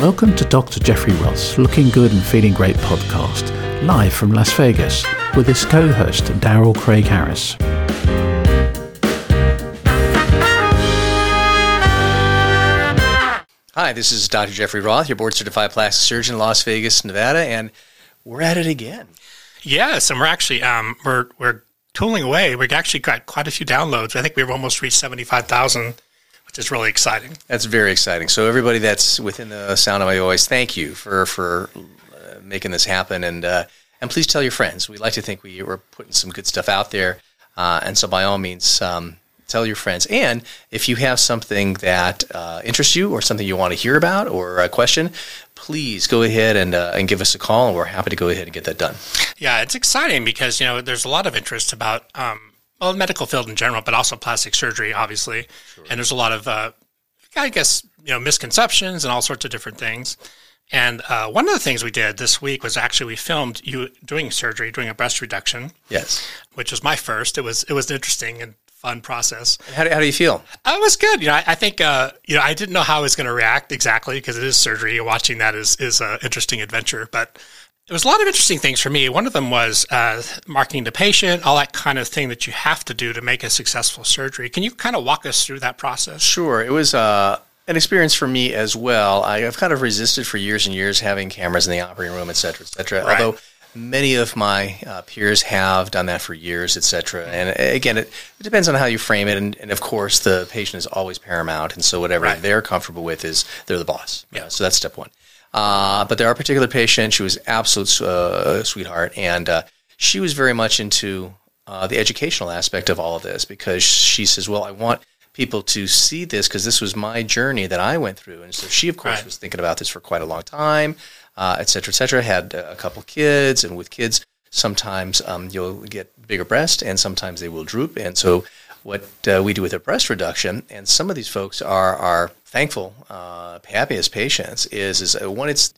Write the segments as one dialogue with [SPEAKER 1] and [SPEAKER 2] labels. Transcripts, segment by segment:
[SPEAKER 1] Welcome to Dr. Jeffrey Roth's Looking Good and Feeling Great podcast, live from Las Vegas, with his co host, Darrell Craig Harris.
[SPEAKER 2] Hi, this is Dr. Jeffrey Roth, your board certified plastic surgeon in Las Vegas, Nevada, and we're at it again.
[SPEAKER 3] Yes, and we're actually um, we're we're tooling away. We've actually got quite a few downloads. I think we've almost reached seventy five thousand, which is really exciting.
[SPEAKER 2] That's very exciting. So everybody that's within the sound of my voice, thank you for for uh, making this happen, and uh, and please tell your friends. We like to think we were putting some good stuff out there, uh, and so by all means. Um, tell your friends. And if you have something that uh, interests you or something you want to hear about or a question, please go ahead and, uh, and give us a call, and we're happy to go ahead and get that done.
[SPEAKER 3] Yeah, it's exciting because you know there's a lot of interest about um, well, the medical field in general, but also plastic surgery, obviously. Sure. And there's a lot of, uh, I guess, you know, misconceptions and all sorts of different things. And uh, one of the things we did this week was actually we filmed you doing surgery, doing a breast reduction.
[SPEAKER 2] Yes,
[SPEAKER 3] which was my first. It was it was an interesting and fun process.
[SPEAKER 2] How do, how do you feel?
[SPEAKER 3] Uh, it was good. You know, I, I think uh, you know I didn't know how I was going to react exactly because it is surgery. Watching that is is an interesting adventure, but there was a lot of interesting things for me. One of them was uh, marking the patient, all that kind of thing that you have to do to make a successful surgery. Can you kind of walk us through that process?
[SPEAKER 2] Sure. It was uh, an experience for me as well. I have kind of resisted for years and years having cameras in the operating room, et cetera, et cetera. Right. Although Many of my uh, peers have done that for years, et cetera. And uh, again, it, it, depends on how you frame it, and, and, of course, the patient is always paramount, and so whatever right. they're comfortable with is they're the boss. Yeah. So that's step one. Uh, but there are particular patients. She was absolute uh, sweetheart, and uh, she was very much into the educational aspect of all of this because she says, "Well, I want." people to see this because this was my journey that I went through. And so she, of course, right. was thinking about this for quite a long time uh, et cetera, et cetera. Had a couple kids, and with kids, sometimes um, you'll get bigger breast, and sometimes they will droop. And so, what uh, we do with a breast reduction, and some of these folks are are thankful, uh, happy as patients, is is uh, one it's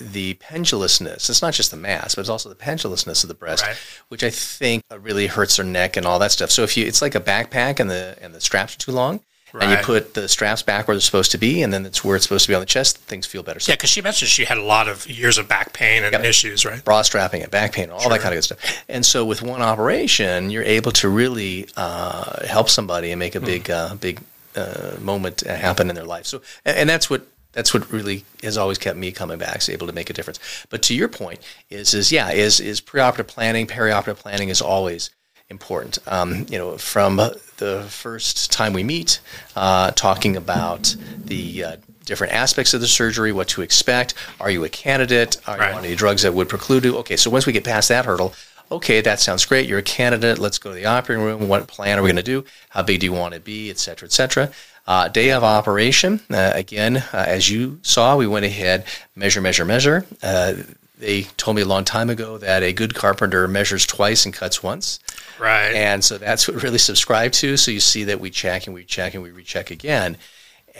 [SPEAKER 2] the pendulousness. It's not just the mass, but it's also the pendulousness of the breast, right. which I think really hurts their neck and all that stuff. So if you, it's like a backpack and the and the straps are too long. Right. And you put the straps back where they're supposed to be, and then it's where it's supposed to be on the chest. Things feel better.
[SPEAKER 3] So yeah, because she mentioned she had a lot of years of back pain and issues, right?
[SPEAKER 2] Bra strapping and back pain, all sure. that kind of good stuff. And so with one operation, you're able to really uh, help somebody and make a hmm. big, uh, big uh, moment happen in their life. So, and, and that's what that's what really has always kept me coming back, is able to make a difference. But to your point, is is yeah, is is preoperative planning, perioperative planning is always important. Um, you know, from the first time we meet, uh, talking about the uh, different aspects of the surgery, what to expect. Are you a candidate? Are right. you on any drugs that would preclude you? Okay, so once we get past that hurdle, okay, that sounds great. You're a candidate. Let's go to the operating room. What plan are we going to do? How big do you want to be, et cetera, et cetera. Uh, day of operation, uh, again, uh, as you saw, we went ahead, measure, measure, measure. They told me a long time ago that a good carpenter measures twice and cuts once.
[SPEAKER 3] Right.
[SPEAKER 2] And so that's what really subscribe to. So you see that we check and we check and we recheck again.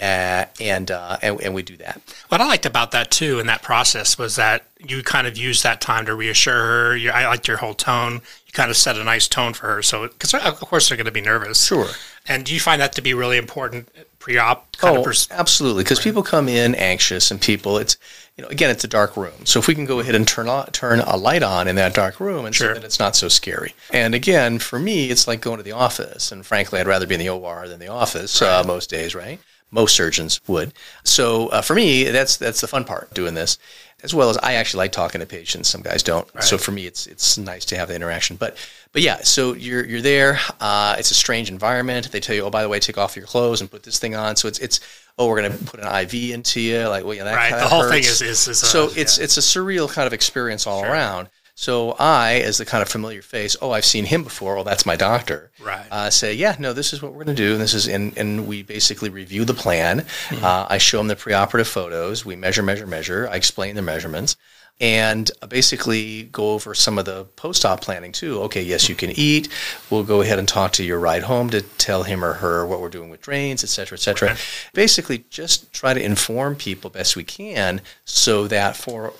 [SPEAKER 2] Uh, and, uh, and and we do that.
[SPEAKER 3] What I liked about that too in that process was that you kind of used that time to reassure her. You, I liked your whole tone. You kind of set a nice tone for her. So because of course they're going to be nervous.
[SPEAKER 2] Sure.
[SPEAKER 3] And do you find that to be really important pre-op?
[SPEAKER 2] oh, pers- absolutely. Because right. people come in anxious, and people it's you know again it's a dark room. So if we can go ahead and turn on, turn a light on in that dark room, and sure. so that it's not so scary. And again, for me, it's like going to the office. And frankly, I'd rather be in the OR than the office uh, right. uh, most days, right? Most surgeons would. So uh, for me, that's that's the fun part doing this, as well as I actually like talking to patients. Some guys don't. Right. So for me, it's it's nice to have the interaction. But but yeah, so you're you're there. Uh, it's a strange environment. They tell you, oh, by the way, take off your clothes and put this thing on. So it's it's oh, we're going to put an IV into you. Like well, yeah, that
[SPEAKER 3] right. The whole
[SPEAKER 2] hurts.
[SPEAKER 3] thing is is, is
[SPEAKER 2] so it's yeah. it's a surreal kind of experience all sure. around. So I, as the kind of familiar face, oh, I've seen him before. Well, that's my doctor.
[SPEAKER 3] Right.
[SPEAKER 2] Uh, say, yeah, no, this is what we're going to do. And this is, and, and we basically review the plan. Mm-hmm. Uh, I show him the preoperative photos. We measure, measure, measure. I explain the measurements and basically go over some of the post-op planning too. Okay, yes, you can eat. We'll go ahead and talk to your ride home to tell him or her what we're doing with drains, et cetera, et cetera. Okay. Basically, just try to inform people best we can so that for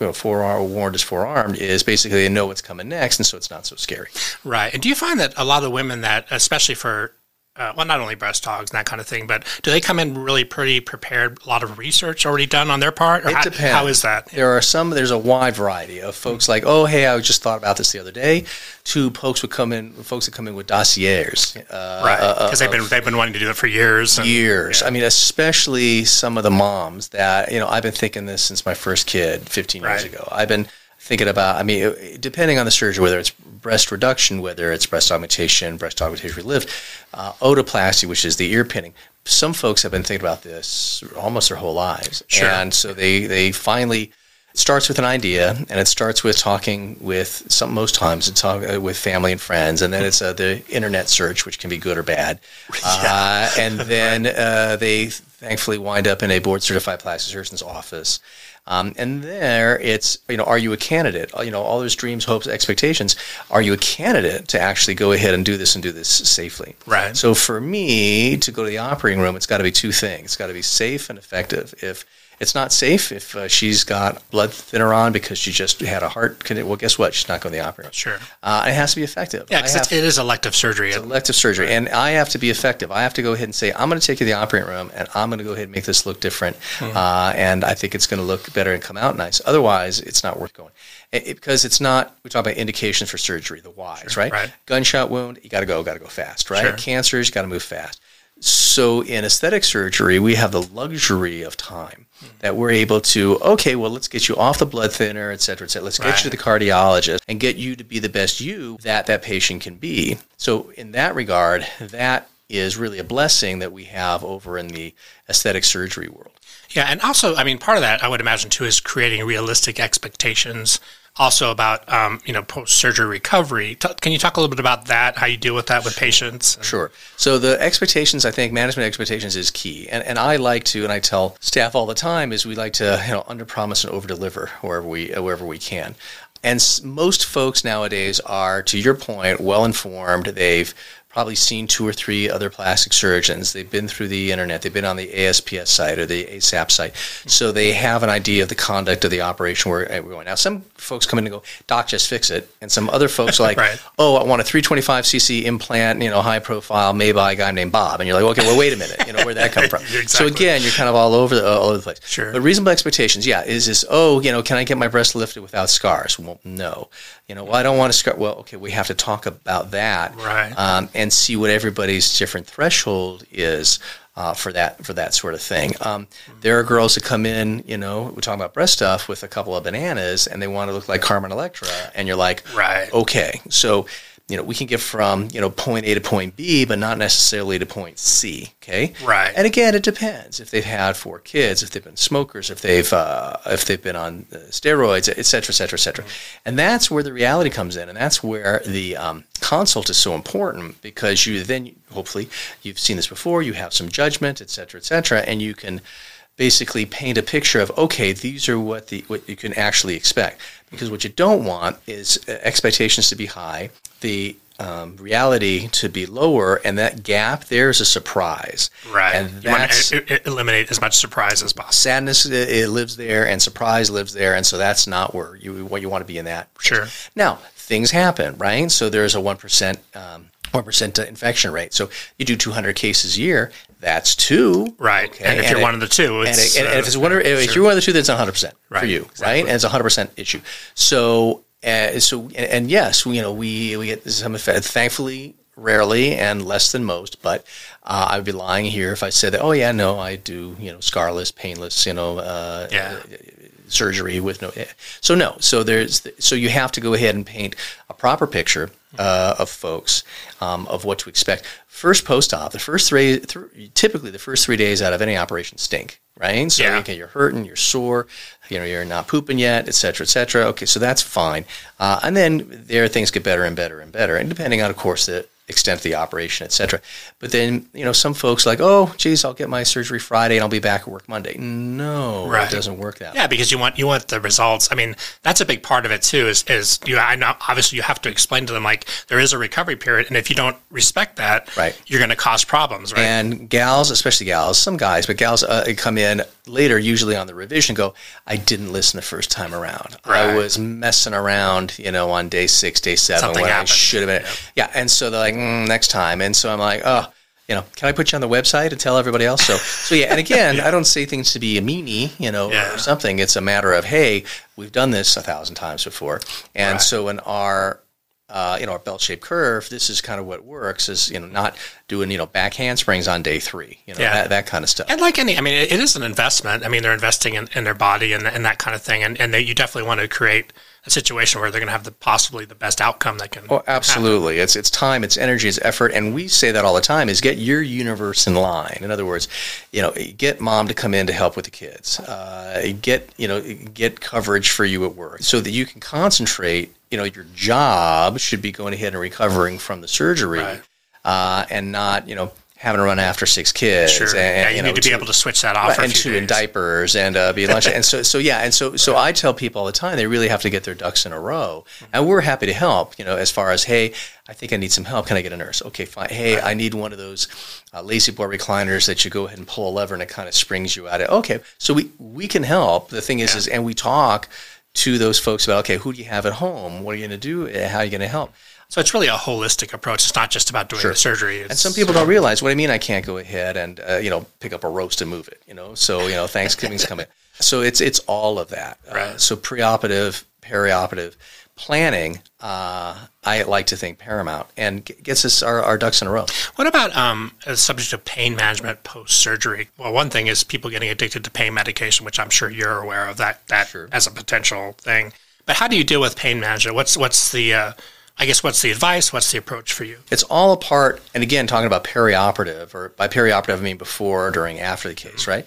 [SPEAKER 2] you know, forewarned is forearmed is basically they know what's coming next, and so it's not so scary.
[SPEAKER 3] Right. And do you find that a lot of women that, especially for uh, well, not only breast augs and that kind of thing, but do they come in really pretty prepared? A lot of research already done on their part?
[SPEAKER 2] It
[SPEAKER 3] how,
[SPEAKER 2] depends.
[SPEAKER 3] How is that?
[SPEAKER 2] There are some. There's a wide variety of folks like, oh, hey, I just thought about this the other day. Two folks would come in, folks that come in with dossiers, uh,
[SPEAKER 3] Right.
[SPEAKER 2] uh,
[SPEAKER 3] Because they've been they've been wanting to do it for years. and-
[SPEAKER 2] years. I mean, especially some of the moms that you know. I've been thinking this since my first kid, 15 years ago. I've been thinking about. I mean, depending on the surgery, whether it's breast reduction, whether it's breast augmentation, breast augmentation relift, uh, otoplasty, which is the ear pinning. Some folks have been thinking about this almost their whole lives,
[SPEAKER 3] Sure.
[SPEAKER 2] and so they they finally. Starts with an idea, and it starts with talking with some. Most times, it's talk uh, with family and friends, and then it's uh, the internet search, which can be good or bad. Uh, and then uh, they thankfully wind up in a board certified plastic surgeon's office. Um, and there, it's you know, are you a candidate? You know, all those dreams, hopes, expectations. Are you a candidate to actually go ahead and do this and do this safely?
[SPEAKER 3] Right.
[SPEAKER 2] So for me to go to the operating room, it's got to be two things. It's got to be safe and effective. If it's not safe, if uh, she's got blood thinner on because she just had a heart condition, well, guess what? She's not going to the operating room.
[SPEAKER 3] Sure.
[SPEAKER 2] Uh, it has to be effective.
[SPEAKER 3] Yeah,
[SPEAKER 2] have-
[SPEAKER 3] it is elective surgery.
[SPEAKER 2] elective surgery, and I have to be effective. I have to go ahead and say, I'm going to take you to the operating room, and I'm going to go ahead and make this look different,
[SPEAKER 3] Hmm.
[SPEAKER 2] uh, and I think it's going to look better and come out nice. Otherwise, it's not worth going, It- it- because it's not. We talk about indications for surgery, the whys, right?
[SPEAKER 3] right.
[SPEAKER 2] Gunshot wound, you got to go, got to go fast, right?
[SPEAKER 3] Sure.
[SPEAKER 2] Cancers, you got to move fast. So in aesthetic surgery, we have the luxury of time hmm. that we're able to, okay, well, let's get you off the blood thinner, et cetera, et cetera. Let's get you to the cardiologist and get you to be the best you that that patient can be. So in that regard, that is really a blessing that we have over in the aesthetic surgery world.
[SPEAKER 3] Yeah, and also, I mean, part of that I would imagine too is creating realistic expectations. Also about um, you know post surgery recovery. T- can you talk a little bit about that? How you deal with that with patients?
[SPEAKER 2] Sure. So the expectations, I think, management expectations is key, and and I like to, and I tell staff all the time, is we like to you know under promise and over deliver wherever we wherever we can. And s- most folks nowadays are, to your point, well informed. They've probably seen two or three other plastic surgeons. They've been through the internet. They've been on the ASPS site or the ASAPS site, so mm-hmm. they have an idea of the conduct of the operation where uh, we're going. Now, some folks come in and go, "Doc, just fix it," and some other folks are like,
[SPEAKER 3] Right.
[SPEAKER 2] oh, I want a 325 cc implant, you know, high profile, made by a guy named Bob. And you're like, okay, well, wait a minute, you know, where'd that come from? So again, you're kind of all over the, uh, all over the place.
[SPEAKER 3] Sure.
[SPEAKER 2] But reasonable expectations, yeah, is this, oh, you know, can I get my breast lifted without scars? Well, no. You know, well, I don't want to scar. Well, okay, we have to talk about that.
[SPEAKER 3] Right.
[SPEAKER 2] Um, and see what everybody's different threshold is. Uh, for that for that sort of thing, um, there are girls that come in, you know, we're talking about breast stuff with a couple of bananas, and they want to look like Carmen Electra, and you're like,
[SPEAKER 3] Right.
[SPEAKER 2] okay, so you know we can get from you know point A to point B, but not necessarily to point C. Okay,
[SPEAKER 3] Right.
[SPEAKER 2] And again, it depends if they've had four kids, if they've been smokers, if they've uh, if they've been on uh, steroids, et cetera, et cetera, et cetera. And that's where the reality comes in, and that's where the um, consult is so important because you then hopefully you've seen this before, you have some judgment, et cetera, et cetera, and you can basically paint a picture of okay these are what the what you can actually expect because what you don't want is uh, expectations to be high the um, reality to be lower and that gap there is a surprise
[SPEAKER 3] Right.
[SPEAKER 2] and
[SPEAKER 3] you want to eliminate as much surprise as possible.
[SPEAKER 2] sadness uh, it lives there and surprise lives there and so that's not where you what you want to be in that
[SPEAKER 3] Sure.
[SPEAKER 2] now things happen right so there's a 1% um, 1% infection rate so you do 200 cases a year that's two
[SPEAKER 3] Right.
[SPEAKER 2] okay?
[SPEAKER 3] And if you're
[SPEAKER 2] it-
[SPEAKER 3] one of the two,
[SPEAKER 2] and, it- and
[SPEAKER 3] uh,
[SPEAKER 2] if it's one, if
[SPEAKER 3] sure.
[SPEAKER 2] you're one of the two, that's 100 percent for you,
[SPEAKER 3] exactly.
[SPEAKER 2] right? And it's a 100 percent issue. So, uh, so, and, and yes, we, you know, we we get some effect. Thankfully, rarely and less than most. But uh, I would be lying here if I said that. Oh yeah, no, I do. You know, scarless, painless. You know, uh,
[SPEAKER 3] Yeah.
[SPEAKER 2] Surgery with no. So no. So there's. So you have to go ahead and paint a proper picture uh, of folks um, of what to expect. First post op, the first three, th- typically the first three days out of any operation stink, right? So
[SPEAKER 3] Yeah.
[SPEAKER 2] okay, you're hurting, you're sore, you know, you're not pooping yet, et cetera, et cetera. Okay, so that's fine. Uh, and then there things get better and better and better, and depending on, of course, the extent of the operation, et cetera. But then, you know, some folks like, oh, geez, I'll get my surgery Friday and I'll be back at work Monday. No,
[SPEAKER 3] Right.
[SPEAKER 2] it doesn't work that way.
[SPEAKER 3] Yeah, because you want you want the results. I mean, that's a big part of it too. Is is you? I know obviously you have to explain to them like there is a recovery period, and if you don't respect that,
[SPEAKER 2] Right.
[SPEAKER 3] you're going to cause problems, right?
[SPEAKER 2] And gals, especially gals, some guys, but gals uh, come in later, usually on the revision, go, I didn't listen the first time around. I was messing around, you know, on day six, day seven
[SPEAKER 3] Something
[SPEAKER 2] when
[SPEAKER 3] happened.
[SPEAKER 2] I should have been. Yeah. And so they're like, mm, next time. And so I'm like, oh, you know, can I put you on the website and tell everybody else? So, so yeah. And again, yeah. I don't say things to be a meanie, you know, yeah. or something. It's a matter of, hey, we've done this a thousand times before, and right. so in our uh, you know, our bell-shaped curve, this is kind of what works is, you know, not doing, you know, back handsprings on day three, you know, yeah. that, that kind of stuff.
[SPEAKER 3] And like any, I mean, it is an investment. I mean, they're investing in, in their body and, and that kind of thing. And, and they, you definitely want to create a situation where they're going to have the possibly the best outcome that can.
[SPEAKER 2] Oh, absolutely! Happen. It's it's time, it's energy, it's effort, and we say that all the time: is get your universe in line. In other words, you know, get mom to come in to help with the kids. Uh, get you know, get coverage for you at work so that you can concentrate. You know, your job should be going ahead and recovering from the surgery, right. uh, and not you know having to run after six kids.
[SPEAKER 3] Sure. And, yeah, you, you know, need to be able to switch that off.
[SPEAKER 2] and two in diapers and uh, be lunch. and so, so yeah, and so, so I tell people all the time they really have to get their ducks in a row, mm-hmm. and we're happy to help. You know, as far as hey, I think I need some help. Can I get a nurse? Okay, fine. Hey, I need one of those uh, La-Z-Boy recliners that you go ahead and pull a lever and it kind of springs you out. Of, okay, so we we can help. The thing is, yeah. is and we talk to those folks about okay, who do you have at home? What are you going to do? How are you going to help?
[SPEAKER 3] So it's really a holistic approach. It's not just about doing sure. the surgery. It's,
[SPEAKER 2] and some people don't realize what I mean. I can't go ahead and uh, you know pick up a roast and move it. You know, so you know Thanksgiving's coming. So it's it's all of that. Uh, right. Uh, so preoperative, perioperative planning. Uh, I like to think paramount and gets us our, our ducks in a row.
[SPEAKER 3] What about um, the subject of pain management post surgery? Well, one thing is people getting addicted to pain medication, which I'm sure you're aware of that that sure. as a potential thing. But how do you deal with pain management? What's what's the uh, I guess what's the advice? What's the approach for you?
[SPEAKER 2] It's all a part, and again, talking about perioperative, or by perioperative I mean before, during, after the case, right?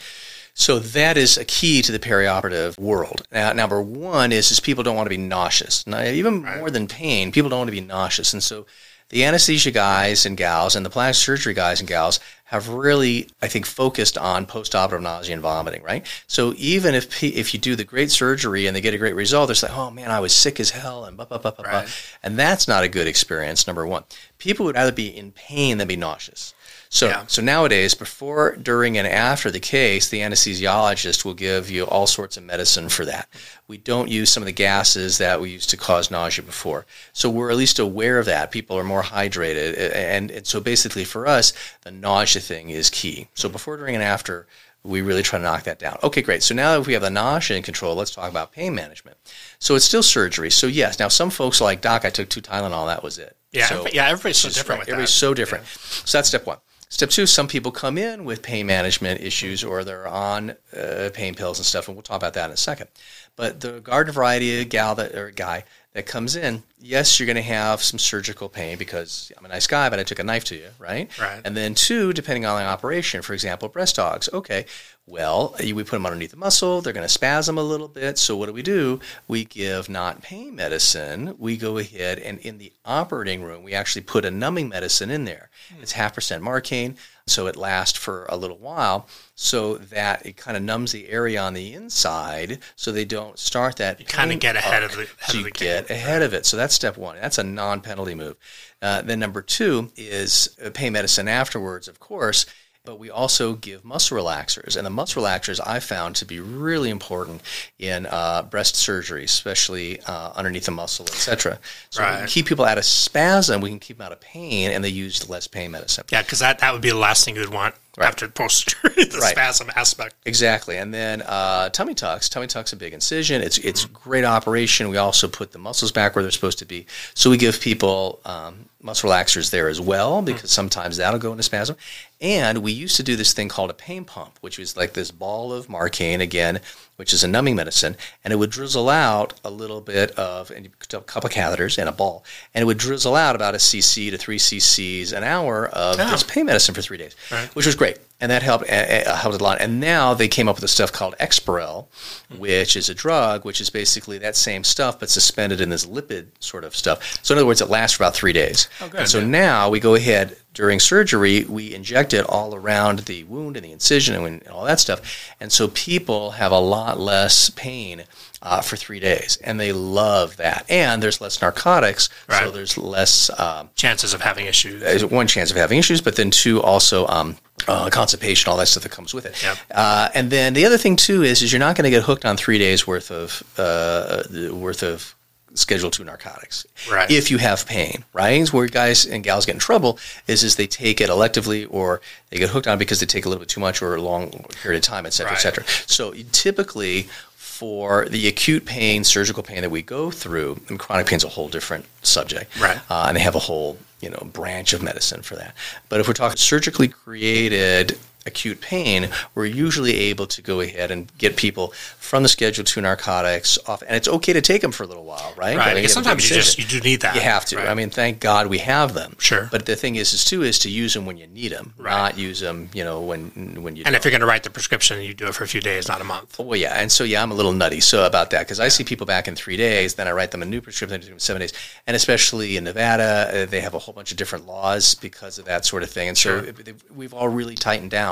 [SPEAKER 2] So that is a key to the perioperative world. Now, number one is, is people don't want to be nauseous. Now, even more than pain, people don't want to be nauseous, and so the anesthesia guys and gals and the plastic surgery guys and gals have really, I think, focused on postoperative nausea and vomiting, right? So even if if you do the great surgery and they get a great result, they're like, oh man, I was sick as hell and blah, blah, blah, blah, right. blah. And that's not a good experience, number one. People would rather be in pain than be nauseous. So, yeah. so nowadays, before, during, and after the case, the anesthesiologist will give you all sorts of medicine for that. We don't use some of the gases that we used to cause nausea before. So we're at least aware of that. People are more hydrated. And, and so basically for us, the nausea thing is key. So before, during, and after, we really try to knock that down. Okay, great. So now if we have the nausea in control, let's talk about pain management. So it's still surgery. So yes, now some folks are like, Doc, I took two Tylenol, that was it.
[SPEAKER 3] Yeah,
[SPEAKER 2] so,
[SPEAKER 3] yeah, everybody's so different. Right.
[SPEAKER 2] everybody's so different. Yeah. So that's step one. Step two, some people come in with pain management issues or they're on uh, pain pills and stuff, and we'll talk about that in a second. But the garden variety gal that or guy that comes in, yes, you're going to have some surgical pain because I'm a nice guy, but I took a knife to you, right?
[SPEAKER 3] Right.
[SPEAKER 2] And then two, depending on the operation, for example, breast augs. Okay, well, we put them underneath the muscle. They're going to spasm a little bit. So what do we do? We give not pain medicine. We go ahead and in the operating room, we actually put a numbing medicine in there. Hmm. It's half percent Marcaine, so it lasts for a little while, so that it kind of numbs the area on the inside, so they don't start that.
[SPEAKER 3] You kind of get ahead of the. Ahead
[SPEAKER 2] so
[SPEAKER 3] you
[SPEAKER 2] the get ahead of it. So that's step one. That's a non-penalty move. Uh, then number two is uh, pain medicine afterwards, of course but we also give muscle relaxers. And the muscle relaxers I found to be really important in uh, breast surgery, especially uh, underneath the muscle, etc. So right. we can keep people out of spasm, we can keep them out of pain, and they use less pain medicine.
[SPEAKER 3] Yeah, because that, that would be the last thing you would want right. after post surgery, the right. spasm aspect.
[SPEAKER 2] Exactly. And then uh, tummy tucks. Tummy tucks a big incision. It's it's mm-hmm. great operation. We also put the muscles back where they're supposed to be. So we give people um, muscle relaxers there as well because mm-hmm. sometimes that'll go into spasm. And we used to do this thing called a pain pump, which was like this ball of Marcaine, again, which is a numbing medicine, and it would drizzle out a little bit of, and a couple of catheters and a ball, and it would drizzle out about a cc to three cc's an hour of oh. this pain medicine for three days, right. which was great and that helped uh, helped a lot. And now they came up with a stuff called Exparel, which is a drug, which is basically that same stuff but suspended in this lipid sort of stuff. So in other words, it lasts for about three days. Oh, good, and so now we go ahead during surgery, we inject it all around the wound and the incision and all that stuff, and so people have a lot less pain. Uh, for three days, and they love that. And there's less narcotics, right. so there's less um,
[SPEAKER 3] chances of having issues.
[SPEAKER 2] There's One chance of having issues, but then two also um, uh, constipation, all that stuff that comes with it.
[SPEAKER 3] Yep.
[SPEAKER 2] Uh, and then the other thing too is, is you're not going to get hooked on three days worth of uh, worth of Schedule Two narcotics.
[SPEAKER 3] Right.
[SPEAKER 2] If you have pain, right? Where guys and gals get in trouble is is they take it electively or they get hooked on because they take a little bit too much or a long period of time, et cetera, et cetera. So typically for the acute pain, surgical pain that we go through, and chronic pain is a whole different subject.
[SPEAKER 3] Right.
[SPEAKER 2] Uh, and they have a whole, you know, branch of medicine for that. But if we're talking surgically created acute pain, we're usually able to go ahead and get people from the Schedule II narcotics off. And it's okay to take them for a little while, right?
[SPEAKER 3] Right. Because
[SPEAKER 2] you have to
[SPEAKER 3] sometimes you just you do need that.
[SPEAKER 2] You have to.
[SPEAKER 3] Right.
[SPEAKER 2] I mean, thank God we have them.
[SPEAKER 3] Sure.
[SPEAKER 2] But the thing is, is too, is to use them when you need them,
[SPEAKER 3] Right.
[SPEAKER 2] not use them, you know, when when you.
[SPEAKER 3] and
[SPEAKER 2] don't.
[SPEAKER 3] if you're going to write the prescription, you do it for a few days, not a month.
[SPEAKER 2] Well, yeah, and so yeah, I'm a little nutty so about that because I see people back in three days, then I write them a new prescription I in seven days, and especially in Nevada, uh, they have a whole bunch of different laws because of that sort of thing, and so it- we've all really tightened down.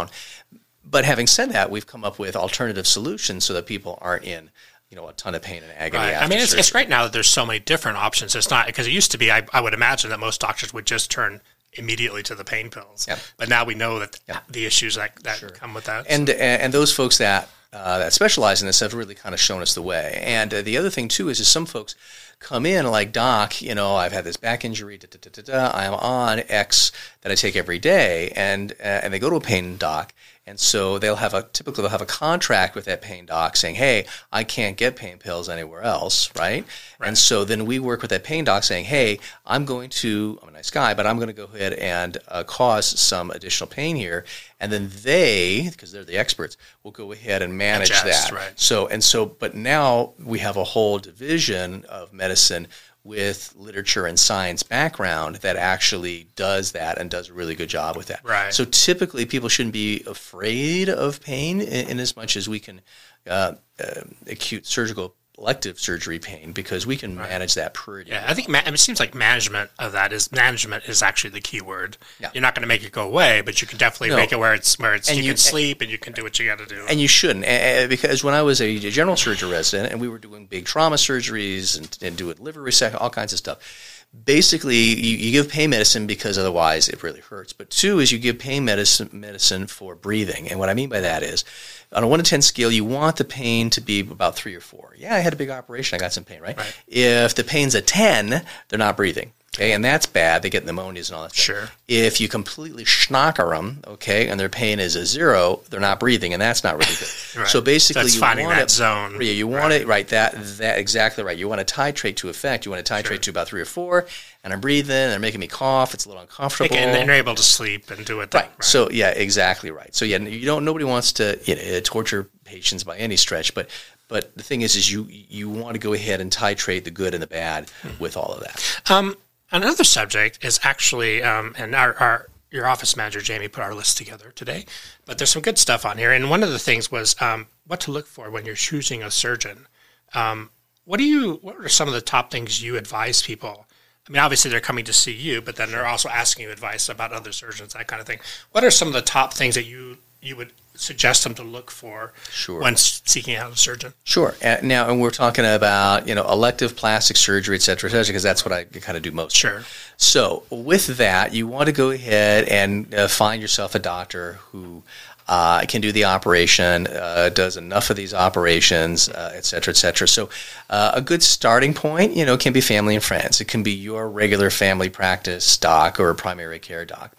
[SPEAKER 2] But having said that, we've come up with alternative solutions so that people aren't in, you know, a ton of pain and agony.
[SPEAKER 3] Right. I mean, it's, it's great now that there's so many different options. It's not because it used to be. I, I would imagine that most doctors would just turn immediately to the pain pills. But now we know that the issues that, that come with that.
[SPEAKER 2] and and those folks that uh, that specialize in this have really kind of shown us the way. And uh, the other thing too is, is some folks come in like doc, you know, I've had this back injury, da, da, da, I'm on X that I take every day, and uh, and they go to a pain doc. And so they'll have a typically they'll have a contract with that pain doc saying, "Hey, I can't get pain pills anywhere else," right? And so then we work with that pain doc saying, "Hey, I'm going to I'm a nice guy, but I'm going to go ahead and uh, cause some additional pain here." And then they, because they're the experts, will go ahead and manage
[SPEAKER 3] Adjust,
[SPEAKER 2] that.
[SPEAKER 3] right.
[SPEAKER 2] So and so, but now we have a whole division of medicine with literature and science background that actually does that and does a really good job with that.
[SPEAKER 3] Right.
[SPEAKER 2] So typically, people shouldn't be afraid of pain in, in as much as we can uh, uh, acute surgical elective surgery pain because we can manage that pretty.
[SPEAKER 3] yeah, I think ma- it seems like management of that is management is actually the key word.
[SPEAKER 2] Yeah.
[SPEAKER 3] You're not going to make it go away, but you can definitely
[SPEAKER 2] No.
[SPEAKER 3] make it where it's where it's
[SPEAKER 2] And
[SPEAKER 3] you,
[SPEAKER 2] you-
[SPEAKER 3] can sleep and you can do what you got to do.
[SPEAKER 2] And you shouldn't, because when I was a general surgery resident and we were doing big trauma surgeries and, and doing liver resection, all kinds of stuff. Basically, you, you give pain medicine because otherwise it really hurts. But two is you give pain medicine medicine for breathing. And what I mean by that is, on a one to ten scale, you want the pain to be about three or four. Yeah, I had a big operation, I got some pain, right?
[SPEAKER 3] Right.
[SPEAKER 2] If the pain's a ten, they're not breathing. Okay, and that's bad. They get pneumonias and all that stuff.
[SPEAKER 3] Sure.
[SPEAKER 2] If you completely schnocker them, okay, and their pain is a zero, they're not breathing, and that's not really good.
[SPEAKER 3] Right.
[SPEAKER 2] So basically,
[SPEAKER 3] it's
[SPEAKER 2] you
[SPEAKER 3] finding
[SPEAKER 2] want
[SPEAKER 3] that
[SPEAKER 2] it,
[SPEAKER 3] zone.
[SPEAKER 2] Yeah, you want it right. That that exactly right. You want to titrate to effect. You want to titrate to about three or four, and I'm breathing. And They're making me cough. It's a little uncomfortable.
[SPEAKER 3] and then you're able to sleep and do it. That,
[SPEAKER 2] Right. So yeah, exactly right. So yeah, you don't. Nobody wants to you know, torture patients by any stretch, but but the thing is, is you you want to go ahead and titrate the good and the bad
[SPEAKER 3] Hmm.
[SPEAKER 2] with all of that.
[SPEAKER 3] Um, another subject is actually, um, and our, our your office manager Jamie put our list together today, but there's some good stuff on here. And one of the things was um, what to look for when you're choosing a surgeon. Um, what do you? What are some of the top things you advise people? I mean, obviously they're coming to see you, but then they're also asking you advice about other surgeons, that kind of thing. What are some of the top things that you you would suggest them to look for
[SPEAKER 2] Sure.
[SPEAKER 3] when seeking out a surgeon?
[SPEAKER 2] Sure. Uh, now, and we're talking about you know elective plastic surgery, et cetera, et cetera, because that's what I kind of do most.
[SPEAKER 3] Sure.
[SPEAKER 2] So with that, you want to go ahead and uh, find yourself a doctor who uh, can do the operation, uh, does enough of these operations, uh, et cetera, et cetera. So uh, a good starting point, you know, can be family and friends. It can be your regular family practice doc or primary care doc,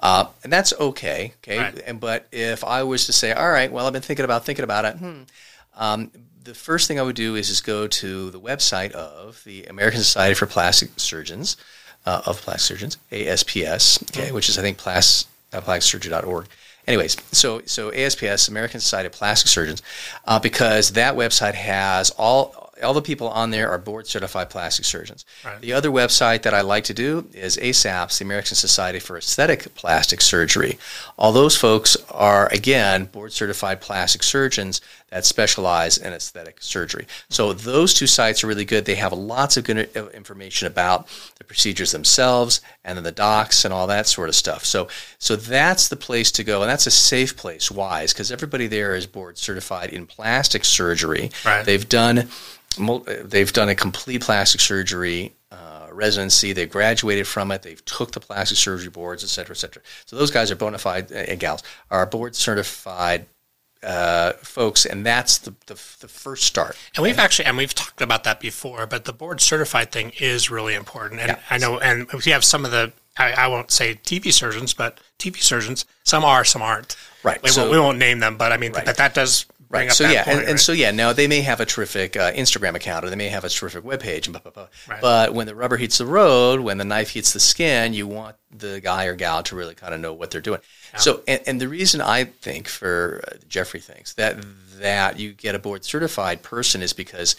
[SPEAKER 2] uh, and that's okay. Okay.
[SPEAKER 3] Right.
[SPEAKER 2] And but if I was to say, all right, well, I've been thinking about thinking about it. Hmm, um, the first thing I would do is just go to the website of the American Society for Plastic Surgeons, uh, of Plastic Surgeons, ASPS, okay, which is I think plas, uh, plasticsurgery.org. Anyways, so so ASPS, American Society of Plastic Surgeons, uh, because that website has all all the people on there are board certified plastic surgeons.
[SPEAKER 3] Right.
[SPEAKER 2] The other website that I like to do is ASAPS, the American Society for Aesthetic Plastic Surgery. All those folks are, again, board certified plastic surgeons that specialize in aesthetic surgery. So those two sites are really good. They have lots of good uh, information about the procedures themselves and then the docs and all that sort of stuff. So, so that's the place to go, and that's a safe place. wise Because everybody there is board certified in plastic surgery.
[SPEAKER 3] Right.
[SPEAKER 2] They've done they've done a complete plastic surgery uh, residency. They've graduated from it. They've took the plastic surgery boards, et cetera, et cetera. So those guys are bona fide uh, and gals are board certified uh, folks, and that's the, the, the first start.
[SPEAKER 3] And we've actually, and we've talked about that before, but the board certified thing is really important. And I know, and we have some of the, I, I won't say TV surgeons, but TV surgeons, some are, some aren't.
[SPEAKER 2] Right.
[SPEAKER 3] We,
[SPEAKER 2] So-
[SPEAKER 3] won't, we won't name them, but I mean,
[SPEAKER 2] Right.
[SPEAKER 3] that, that does up
[SPEAKER 2] so yeah,
[SPEAKER 3] point,
[SPEAKER 2] and, and so yeah, now they may have a terrific uh, Instagram account or they may have a terrific webpage, and blah, blah, blah.
[SPEAKER 3] Right.
[SPEAKER 2] but when the rubber hits the road, when the knife hits the skin, you want the guy or gal to really kind of know what they're doing. So, and, and the reason I think for uh, Jeffrey thinks that that you get a board certified person is because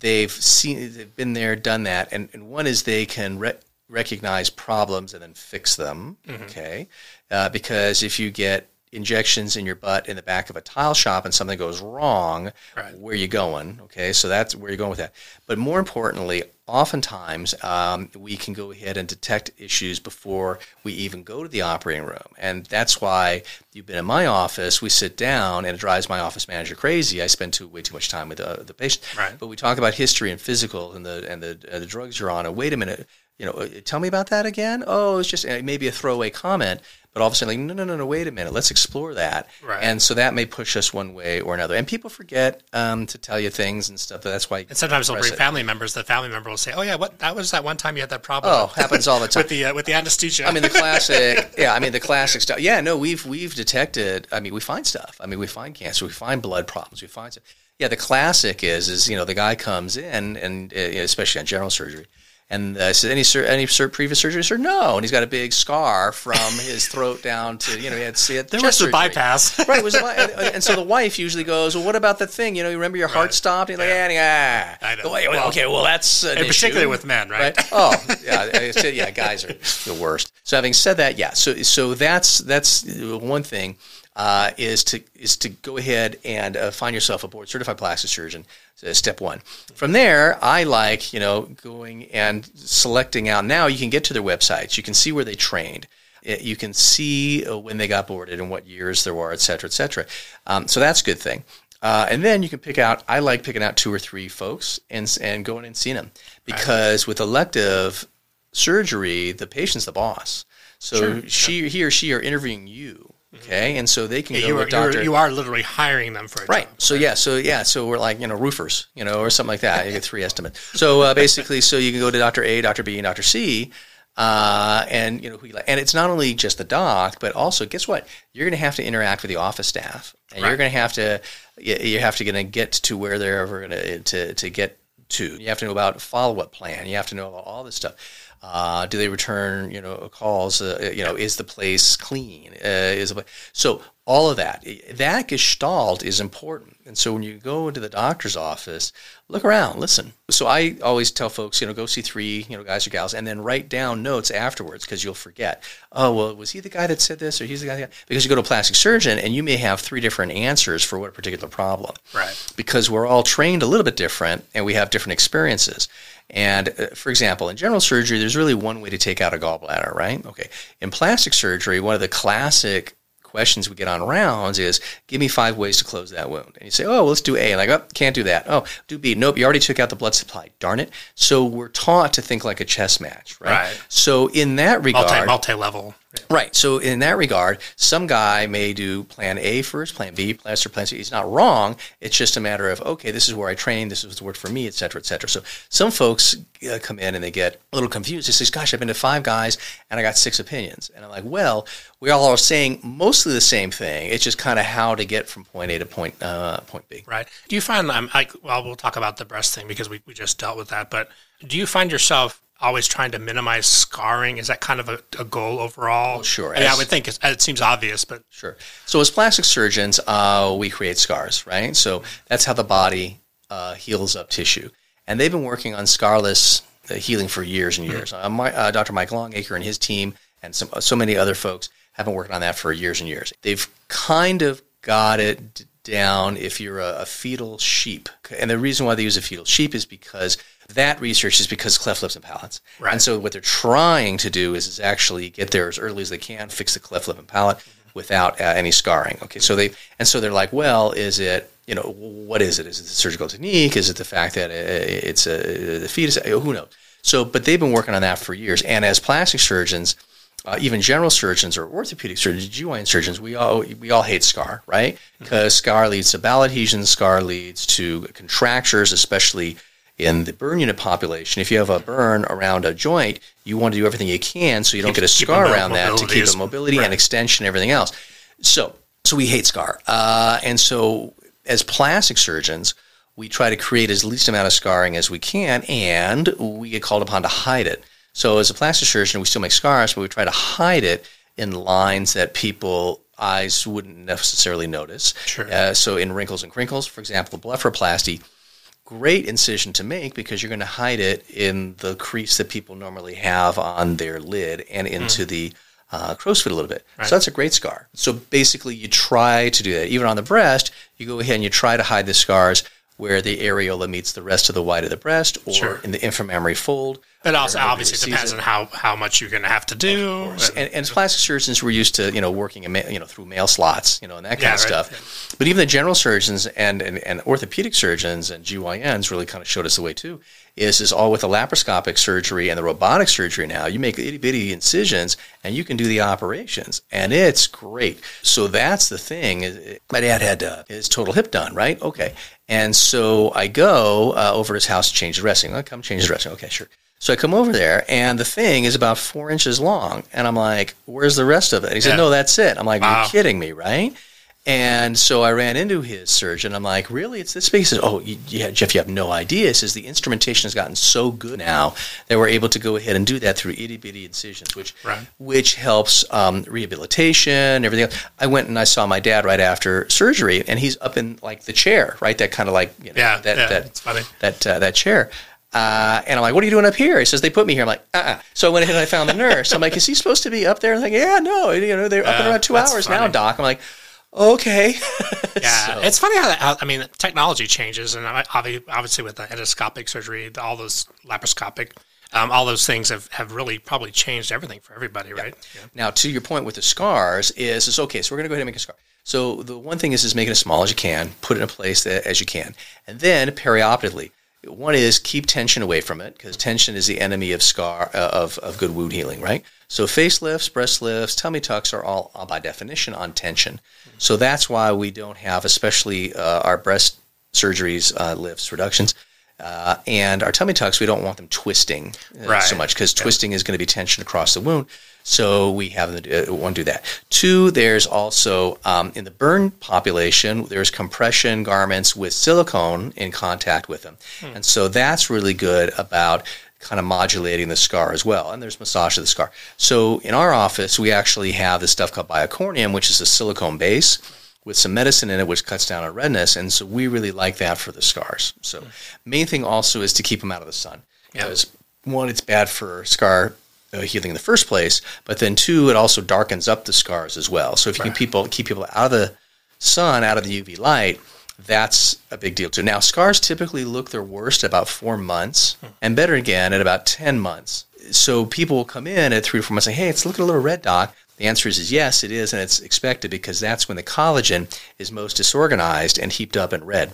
[SPEAKER 2] they've seen, they've been there, done that, and, and one is they can. Re- recognize problems and then fix them okay uh, because if you get injections in your butt in the back of a tile shop and something goes wrong,
[SPEAKER 3] Right.
[SPEAKER 2] where are you going? Okay, so that's where you're going with that. But more importantly, oftentimes um, we can go ahead and detect issues before we even go to the operating room. And that's why you've been in my office, we sit down, and it drives my office manager crazy. I spend too, way too much time with uh, the patient.
[SPEAKER 3] Right.
[SPEAKER 2] But we talk about history and physical and the, and the, uh, the drugs you're on. And wait a minute, you know, uh, tell me about that again. Oh, it's just uh, maybe a throwaway comment, but all of a sudden, like, no, no, no, no, wait a minute, let's explore that.
[SPEAKER 3] Right.
[SPEAKER 2] And so that may push us one way or another. And people forget um, to tell you things and stuff. But that's why.
[SPEAKER 3] And sometimes they'll bring
[SPEAKER 2] it.
[SPEAKER 3] family members. The family member will say, "Oh yeah, what that was that one time you had that problem."
[SPEAKER 2] Oh, happens all the time.
[SPEAKER 3] with the uh, with the anesthesia.
[SPEAKER 2] I mean, the classic. Yeah, I mean, the classic stuff. Yeah, no, we've we've detected. I mean, we find stuff. I mean, we find cancer. We find blood problems. We find. Stuff. Yeah, the classic is is you know the guy comes in and uh, especially on general surgery. And I said any sur- any sur- previous surgery? Sir, no. And he's got a big scar from his throat down to you know he had, he had
[SPEAKER 3] there was
[SPEAKER 2] surgery.
[SPEAKER 3] bypass.
[SPEAKER 2] Right, was a, and, and so the wife usually goes, "Well, what about the thing? You know, you remember your heart
[SPEAKER 3] Right.
[SPEAKER 2] stopped?" And you're like, "Yeah,
[SPEAKER 3] I know. Well,
[SPEAKER 2] okay, well, that's an
[SPEAKER 3] and particularly with men, right?
[SPEAKER 2] Oh, yeah, said, yeah, guys are the worst. So having said that, yeah, so so that's that's one thing uh, is to is to go ahead and uh, find yourself a board certified plastic surgeon. So step one. From there, I like you know going and selecting out. Now you can get to their websites. You can see where they trained. You can see uh, when they got boarded and what years there were, et cetera, et cetera. Um, so that's a good thing. Uh, and then you can pick out. I like picking out two or three folks and and going and seeing them because with elective surgery, the patient's the boss. So she, he or she are interviewing you. Okay, and so they can go
[SPEAKER 3] you, are,
[SPEAKER 2] with doctor.
[SPEAKER 3] you're, literally hiring them for a
[SPEAKER 2] Right.
[SPEAKER 3] job.
[SPEAKER 2] So yeah. So yeah. So we're like you know roofers, you know, or something like that. You get three estimates. So uh, basically, so you can go to Doctor A, Doctor B, and Doctor C, uh, and you know who you like. And it's not only just the doc, but also guess what? You're going to have to interact with the office staff, and you're going to have to you you have to going to get to where they're ever going to to to get to. You have to know about follow up plan. You have to know about all this stuff. Uh, do they return, you know, calls? Uh, you know, is the place clean? Uh, is the pla- so all of that. That gestalt is important. And so when you go into the doctor's office, look around, listen. So I always tell folks, you know, go see three, you know, guys or gals, and then write down notes afterwards because you'll forget. Oh, well, was he the guy that said this, or he's the guy? That... Because you go to a plastic surgeon and you may have three different answers for what particular problem
[SPEAKER 3] Right.
[SPEAKER 2] because we're all trained a little bit different and we have different experiences. And uh, for example, in general surgery, there's really one way to take out a gallbladder, right? Okay. In plastic surgery, one of the classic questions we get on rounds is give me five ways to close that wound. And you say, oh, well, let's do A. And like, oh, can't do that. Oh, do B. Nope, you already took out the blood supply. Darn it. So we're taught to think like a chess match, right?
[SPEAKER 3] Right.
[SPEAKER 2] So in that regard,
[SPEAKER 3] Multi multi level.
[SPEAKER 2] Right. So in that regard, some guy may do plan A first, plan B, plan C, plan C. He's not wrong. It's just a matter of, okay, this is where I train. This is worked for me, et cetera, et cetera. So some folks uh, come in and they get a little confused. They say, gosh, I've been to five guys and I got six opinions. And I'm like, well, we all are saying mostly the same thing. It's just kind of how to get from point A to point, uh, point B.
[SPEAKER 3] Right. Do you find um, like well, we'll talk about the breast thing because we, we just dealt with that. But do you find yourself always trying to minimize scarring? Is that kind of a, a goal overall?
[SPEAKER 2] Oh, sure.
[SPEAKER 3] I, mean, I would think it's, it seems obvious, but
[SPEAKER 2] Sure. So as plastic surgeons, uh, we create scars, right? So that's how the body uh, heals up tissue. And they've been working on scarless uh, healing for years and years. Uh, my, uh, Dr. Mike Longaker and his team, and some, so many other folks, have been working on that for years and years. They've kind of got it d- down if you're a, a fetal sheep. And the reason why they use a fetal sheep is because that research is because cleft lips and palates.
[SPEAKER 3] Right.
[SPEAKER 2] And so what they're trying to do is, is actually get there as early as they can, fix the cleft lip and palate without uh, any scarring. Okay, so they and so they're like, well, is it you know what is it? Is it the surgical technique? Is it the fact that it's a the fetus? Who knows? So, but they've been working on that for years. And as plastic surgeons, uh, even general surgeons or orthopedic surgeons, GYN surgeons, we all we all hate scar, right? Because mm-hmm. scar leads to bowel adhesions, scar leads to contractures, especially in the burn unit population. If you have a burn around a joint, you want to do everything you can so you don't get a scar around that to keep the mobility right. and extension and everything else. So, so we hate scar, uh, and so as plastic surgeons, we try to create as least amount of scarring as we can, and we get called upon to hide it. So as a plastic surgeon, we still make scars, but we try to hide it in lines that people eyes wouldn't necessarily notice.
[SPEAKER 3] Sure.
[SPEAKER 2] Uh, so in wrinkles and crinkles, for example, blepharoplasty, great incision to make because you're going to hide it in the crease that people normally have on their lid and into mm. the uh, crow's foot a little bit. Right. So that's a great scar. So basically, you try to do that. Even on the breast, you go ahead and you try to hide the scars where the areola meets the rest of the white of the breast or sure. in the inframammary fold.
[SPEAKER 3] But also, obviously, it depends on how, how much you're going to have to do.
[SPEAKER 2] And, and, and, plastic surgeons were used to, you know, working, in, you know, through mail slots, you know, and that kind yeah, of right. stuff. But even the general surgeons and, and, and orthopedic surgeons and GYNs really kind of showed us the way too. Is is all with the laparoscopic surgery and the robotic surgery now. You make itty bitty incisions and you can do the operations, and it's great. So that's the thing. My dad had uh, his total hip done, right? Okay, and so I go uh, over to his house to change the dressing. I come change the dressing. Okay, sure. So I come over there, and the thing is about four inches long, and I'm like, "Where's the rest of it?" And he said, "No, that's it." I'm like, wow. "You're kidding me, right?" And so I ran into his surgeon. I'm like, really? It's this big? He says, oh, yeah, Jeff, you have no idea. He says the instrumentation has gotten so good now that we're able to go ahead and do that through itty bitty incisions, which right. which helps um, rehabilitation, everything. Else. I went and I saw my dad right after surgery, and he's up in like the chair, right? That kind of like you know,
[SPEAKER 3] yeah,
[SPEAKER 2] that
[SPEAKER 3] yeah,
[SPEAKER 2] that that uh, that chair. Uh, and I'm like, what are you doing up here? He says, they put me here. I'm like, uh-uh. So I went ahead and I found the nurse. I'm like, is he supposed to be up there? And I'm like, yeah, no, you know, they're up in around two hours funny. now, doc. I'm like, okay.
[SPEAKER 3] yeah, so. it's funny how, how, I mean technology changes, and obviously with the endoscopic surgery, all those laparoscopic. Um, all those things have, have really probably changed everything for everybody, right?
[SPEAKER 2] Yeah. Now, to your point with the scars, is it's okay. So we're going to go ahead and make a scar. So the one thing is is make it as small as you can, put it in a place that, as you can, and then perioperatively. One is keep tension away from it because tension is the enemy of scar uh, of, of good wound healing, right? So facelifts, breast lifts, tummy tucks are all uh, by definition on tension. So that's why we don't have, especially uh, our breast surgeries, uh, lifts, reductions, uh, and our tummy tucks. We don't want them twisting uh, right. so much because yeah. twisting is going to be tension across the wound. So we have them do, uh, one do that. Two, there's also um, in the burn population, there's compression garments with silicone in contact with them, hmm. and so that's really good about kind of modulating the scar as well. And there's massage of the scar. So in our office, we actually have this stuff called BioCorneum, which is a silicone base with some medicine in it, which cuts down on redness. And so we really like that for the scars. So main thing also is to keep them out of the sun. Because one, it's bad for scar uh, healing in the first place, but then two, it also darkens up the scars as well. So if you right. can people keep people out of the sun, out of the UV light, that's a big deal too. Now, scars typically look their worst about four months, and better again at about ten months. So people will come in at three or four months and say, "Hey, it's looking a little red, doc." The answer is, is yes, it is, and it's expected because that's when the collagen is most disorganized and heaped up and red.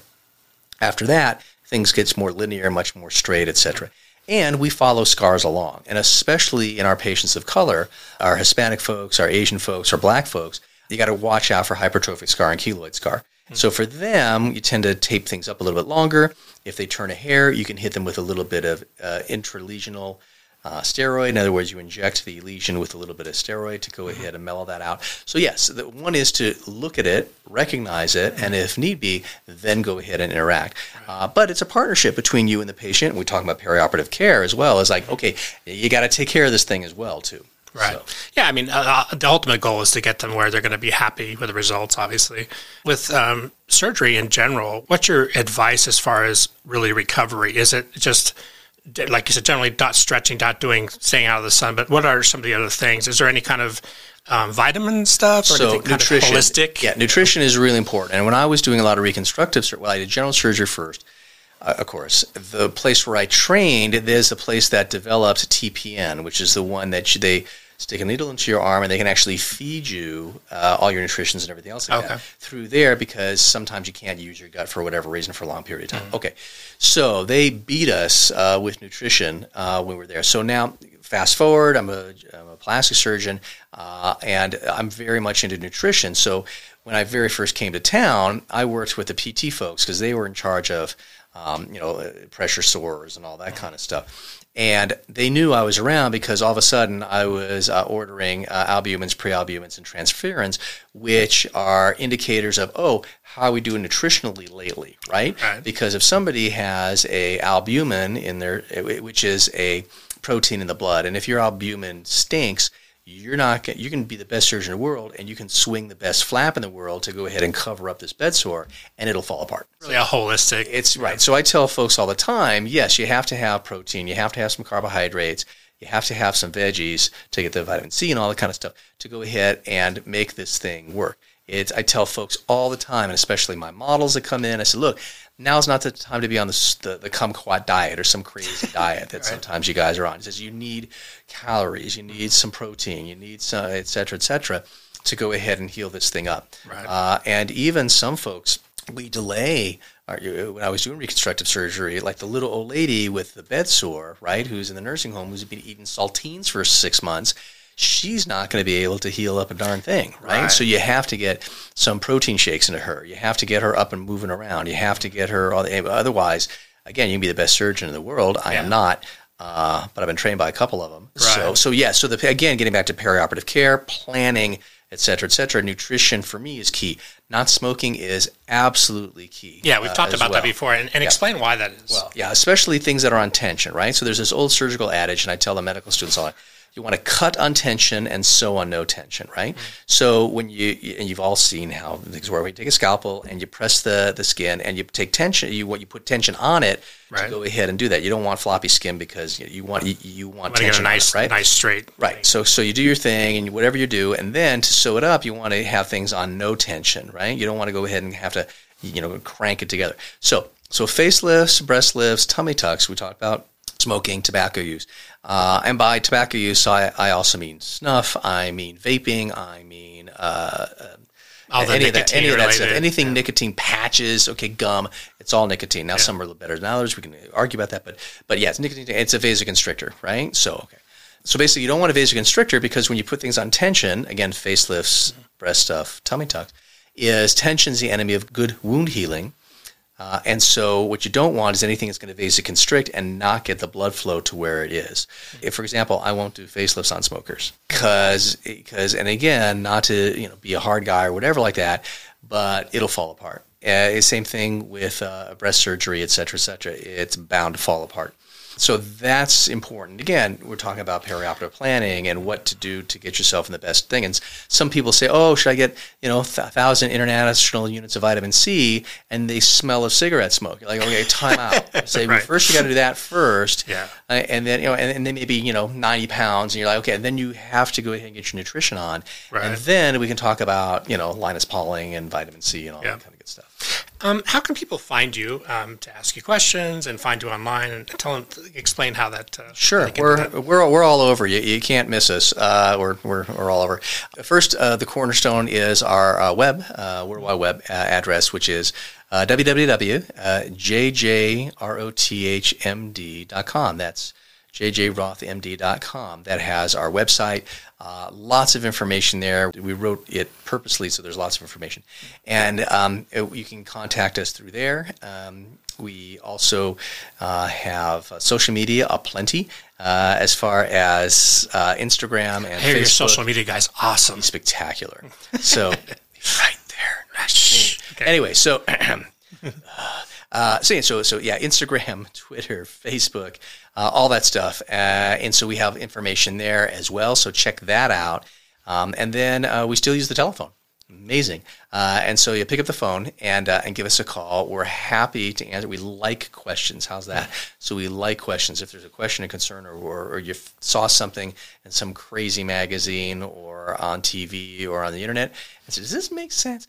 [SPEAKER 2] After that, things gets more linear, much more straight, etc. And we follow scars along, and especially in our patients of color, our Hispanic folks, our Asian folks, our Black folks, you got to watch out for hypertrophic scar and keloid scar. So for them, you tend to tape things up a little bit longer. If they turn a hair, you can hit them with a little bit of uh, intralesional uh, steroid. In other words, you inject the lesion with a little bit of steroid to go ahead and mellow that out. So yes, the one is to look at it, recognize it, and if need be, then go ahead and interact. Uh, but it's a partnership between you and the patient. We talk about perioperative care as well. As like, okay, you got to take care of this thing as well too.
[SPEAKER 3] Right. So. Yeah. I mean, uh, uh, the ultimate goal is to get them where they're going to be happy with the results, obviously. With um, surgery in general, what's your advice as far as really recovery? Is it just, like you said, generally not stretching, not doing, staying out of the sun, but what are some of the other things? Is there any kind of um, vitamin stuff or
[SPEAKER 2] so
[SPEAKER 3] nutrition, holistic?
[SPEAKER 2] Yeah, nutrition is really important. And when I was doing a lot of reconstructive surgery, well, I did general surgery first. Uh, of course, the place where I trained, there's a place that developed TPN, which is the one that they stick a needle into your arm, and they can actually feed you uh, all your nutritions and everything else like
[SPEAKER 3] Okay.
[SPEAKER 2] that through there because sometimes you can't use your gut for whatever reason for a long period of time. Okay, so they beat us uh, with nutrition uh, when we were there. So now, fast forward, I'm a, I'm a plastic surgeon, uh, and I'm very much into nutrition. So when I very first came to town, I worked with the PT folks because they were in charge of, um, you know, uh, pressure sores and all that kind of stuff. And they knew I was around because all of a sudden I was uh, ordering uh, albumins, prealbumins, and transferrins, which are indicators of, oh, how are we doing nutritionally lately, right?
[SPEAKER 3] Right.
[SPEAKER 2] Because if somebody has a albumin in their, eh, which is a protein in the blood, and if your albumin stinks, you're not you can be the best surgeon in the world, and you can swing the best flap in the world to go ahead and cover up this bed sore, and it'll fall apart.
[SPEAKER 3] Really a holistic.
[SPEAKER 2] It's right. So I tell folks all the time, yes, you have to have protein, you have to have some carbohydrates, you have to have some veggies to get the vitamin C and all that kind of stuff to go ahead and make this thing work. It's I tell folks all the time, and especially my models that come in, I say, look, now's not the time to be on the the, the kumquat diet or some crazy diet that sometimes you guys are on. It says you need calories, you need some protein, you need some, et cetera, et cetera, to go ahead and heal this thing up.
[SPEAKER 3] Right.
[SPEAKER 2] Uh, and even some folks, we delay. Our, when I was doing reconstructive surgery, like the little old lady with the bed sore, right, who's in the nursing home, who's been eating saltines for six months, she's not going to be able to heal up a darn thing, right?
[SPEAKER 3] Right.
[SPEAKER 2] So you have to get some protein shakes into her. You have to get her up and moving around. You have to get her. All the, otherwise, again, you can be the best surgeon in the world. I am not. Uh, but I've been trained by a couple of them. So,
[SPEAKER 3] Right.
[SPEAKER 2] so yeah. So the again, getting back to perioperative care, planning, et cetera, et cetera. Nutrition for me is key. Not smoking is absolutely key.
[SPEAKER 3] yeah, we've
[SPEAKER 2] uh,
[SPEAKER 3] talked about that before, and, and explain why that is.
[SPEAKER 2] Well, yeah, especially things that are on tension, right? So there's this old surgical adage, and I tell the medical students all you want to cut on tension and sew on no tension, right? Mm. So when you and you've all seen how things work, you take a scalpel and you press the the skin and you take tension, you what you put tension on it to
[SPEAKER 3] Right.
[SPEAKER 2] go ahead and do that. You don't want floppy skin because you, you want you, you want
[SPEAKER 3] to get
[SPEAKER 2] tension
[SPEAKER 3] a
[SPEAKER 2] on it,
[SPEAKER 3] nice,
[SPEAKER 2] right?
[SPEAKER 3] nice straight.
[SPEAKER 2] Right. So so you do your thing and whatever you do, and then to sew it up, you want to have things on no tension, right? You don't want to go ahead and have to, you know, crank it together. So so facelifts, breast lifts, tummy tucks. We talked about smoking, tobacco use, uh, and by tobacco use, I, I also mean snuff. I mean vaping. I mean. Uh,
[SPEAKER 3] All the
[SPEAKER 2] any of that, any of that stuff, anything nicotine patches, okay, gum, it's all nicotine. Now some are a little better than others. We can argue about that, but but yeah, it's nicotine. It's a vasoconstrictor, right? So okay, so basically, you don't want a vasoconstrictor because when you put things on tension, again, facelifts, breast stuff, tummy tucks, is tension's the enemy of good wound healing. Uh, and so, what you don't want is anything that's going to vasoconstrict and not get the blood flow to where it is. If, for example, I won't do facelifts on smokers because, because, and again, not to you know be a hard guy or whatever like that, but it'll fall apart. Uh, same thing with uh, breast surgery, et cetera, et cetera. It's bound to fall apart. So that's important. Again, we're talking about perioperative planning and what to do to get yourself in the best thing. And some people say, "Oh, should I get you know a thousand international units of vitamin C?" And they smell of cigarette smoke. You're like, "Okay, time out." Say, well, first you got to do that first,
[SPEAKER 3] Yeah.
[SPEAKER 2] uh, and then you know, and, and then maybe you know ninety pounds, and you're like, okay, and then you have to go ahead and get your nutrition on,
[SPEAKER 3] Right.
[SPEAKER 2] and then we can talk about you know Linus Pauling and vitamin C and all
[SPEAKER 3] Yeah.
[SPEAKER 2] that kind of good stuff.
[SPEAKER 3] Um, how can people find you um, to ask you questions and find you online and tell them, explain how that? Uh,
[SPEAKER 2] Sure, we're,
[SPEAKER 3] that?
[SPEAKER 2] we're we're all over. You, you can't miss us. Uh, we're, we're we're all over. First, uh, the cornerstone is our uh, web, uh, World Wide Web uh, address, which is uh, www.jjrothmd.com. That's jjrothmd.com. That has our website. Uh, lots of information there. We wrote it purposely, so there's lots of information. And um, it- you can contact us through there. Um, we also uh, have uh, social media aplenty uh, as far as uh, Instagram and
[SPEAKER 3] Hey, your
[SPEAKER 2] Facebook.
[SPEAKER 3] social media guy's awesome.
[SPEAKER 2] spectacular. So right there.
[SPEAKER 3] Okay.
[SPEAKER 2] Anyway, so uh, so, so so yeah, Instagram, Twitter, Facebook, uh, all that stuff, uh, and so we have information there as well. So check that out, um, and then uh, we still use the telephone. Amazing, uh, and so you pick up the phone and uh, and give us a call. We're happy to answer. We like questions. How's that? So we like questions. If there's a question, a concern, or or, or you saw something in some crazy magazine or on TV or on the internet, and say, does this make sense?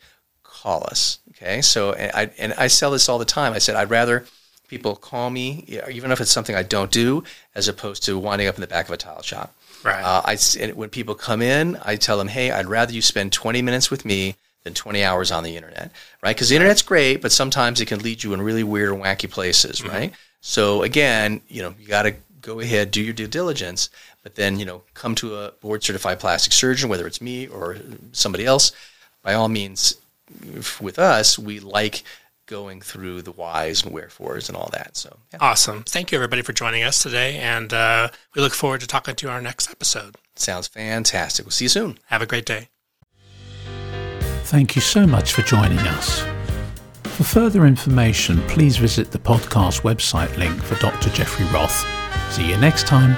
[SPEAKER 2] Call us. Okay. So, and I, and I sell this all the time. I said, I'd rather people call me, even if it's something I don't do, as opposed to winding up in the back of a tile shop.
[SPEAKER 3] Right.
[SPEAKER 2] Uh, I when people come in, I tell them, "Hey, I'd rather you spend 20 minutes with me than 20 hours on the internet, right? Because the internet's great, but sometimes it can lead you in really weird and wacky places,
[SPEAKER 3] Mm-hmm.
[SPEAKER 2] right? So again, you know, you got to go ahead, do your due diligence, but then you know, come to a board certified plastic surgeon, whether it's me or somebody else. By all means, with us, we like going through the whys and wherefores and all that. So yeah,
[SPEAKER 3] Awesome. Thank you, everybody, for joining us today. And uh, we look forward to talking to you on our next episode.
[SPEAKER 2] sounds fantastic. We'll see you soon.
[SPEAKER 3] Have a great day.
[SPEAKER 1] Thank you so much for joining us. For further information, please visit the podcast website link for Dr. Jeffrey Roth. See you next time.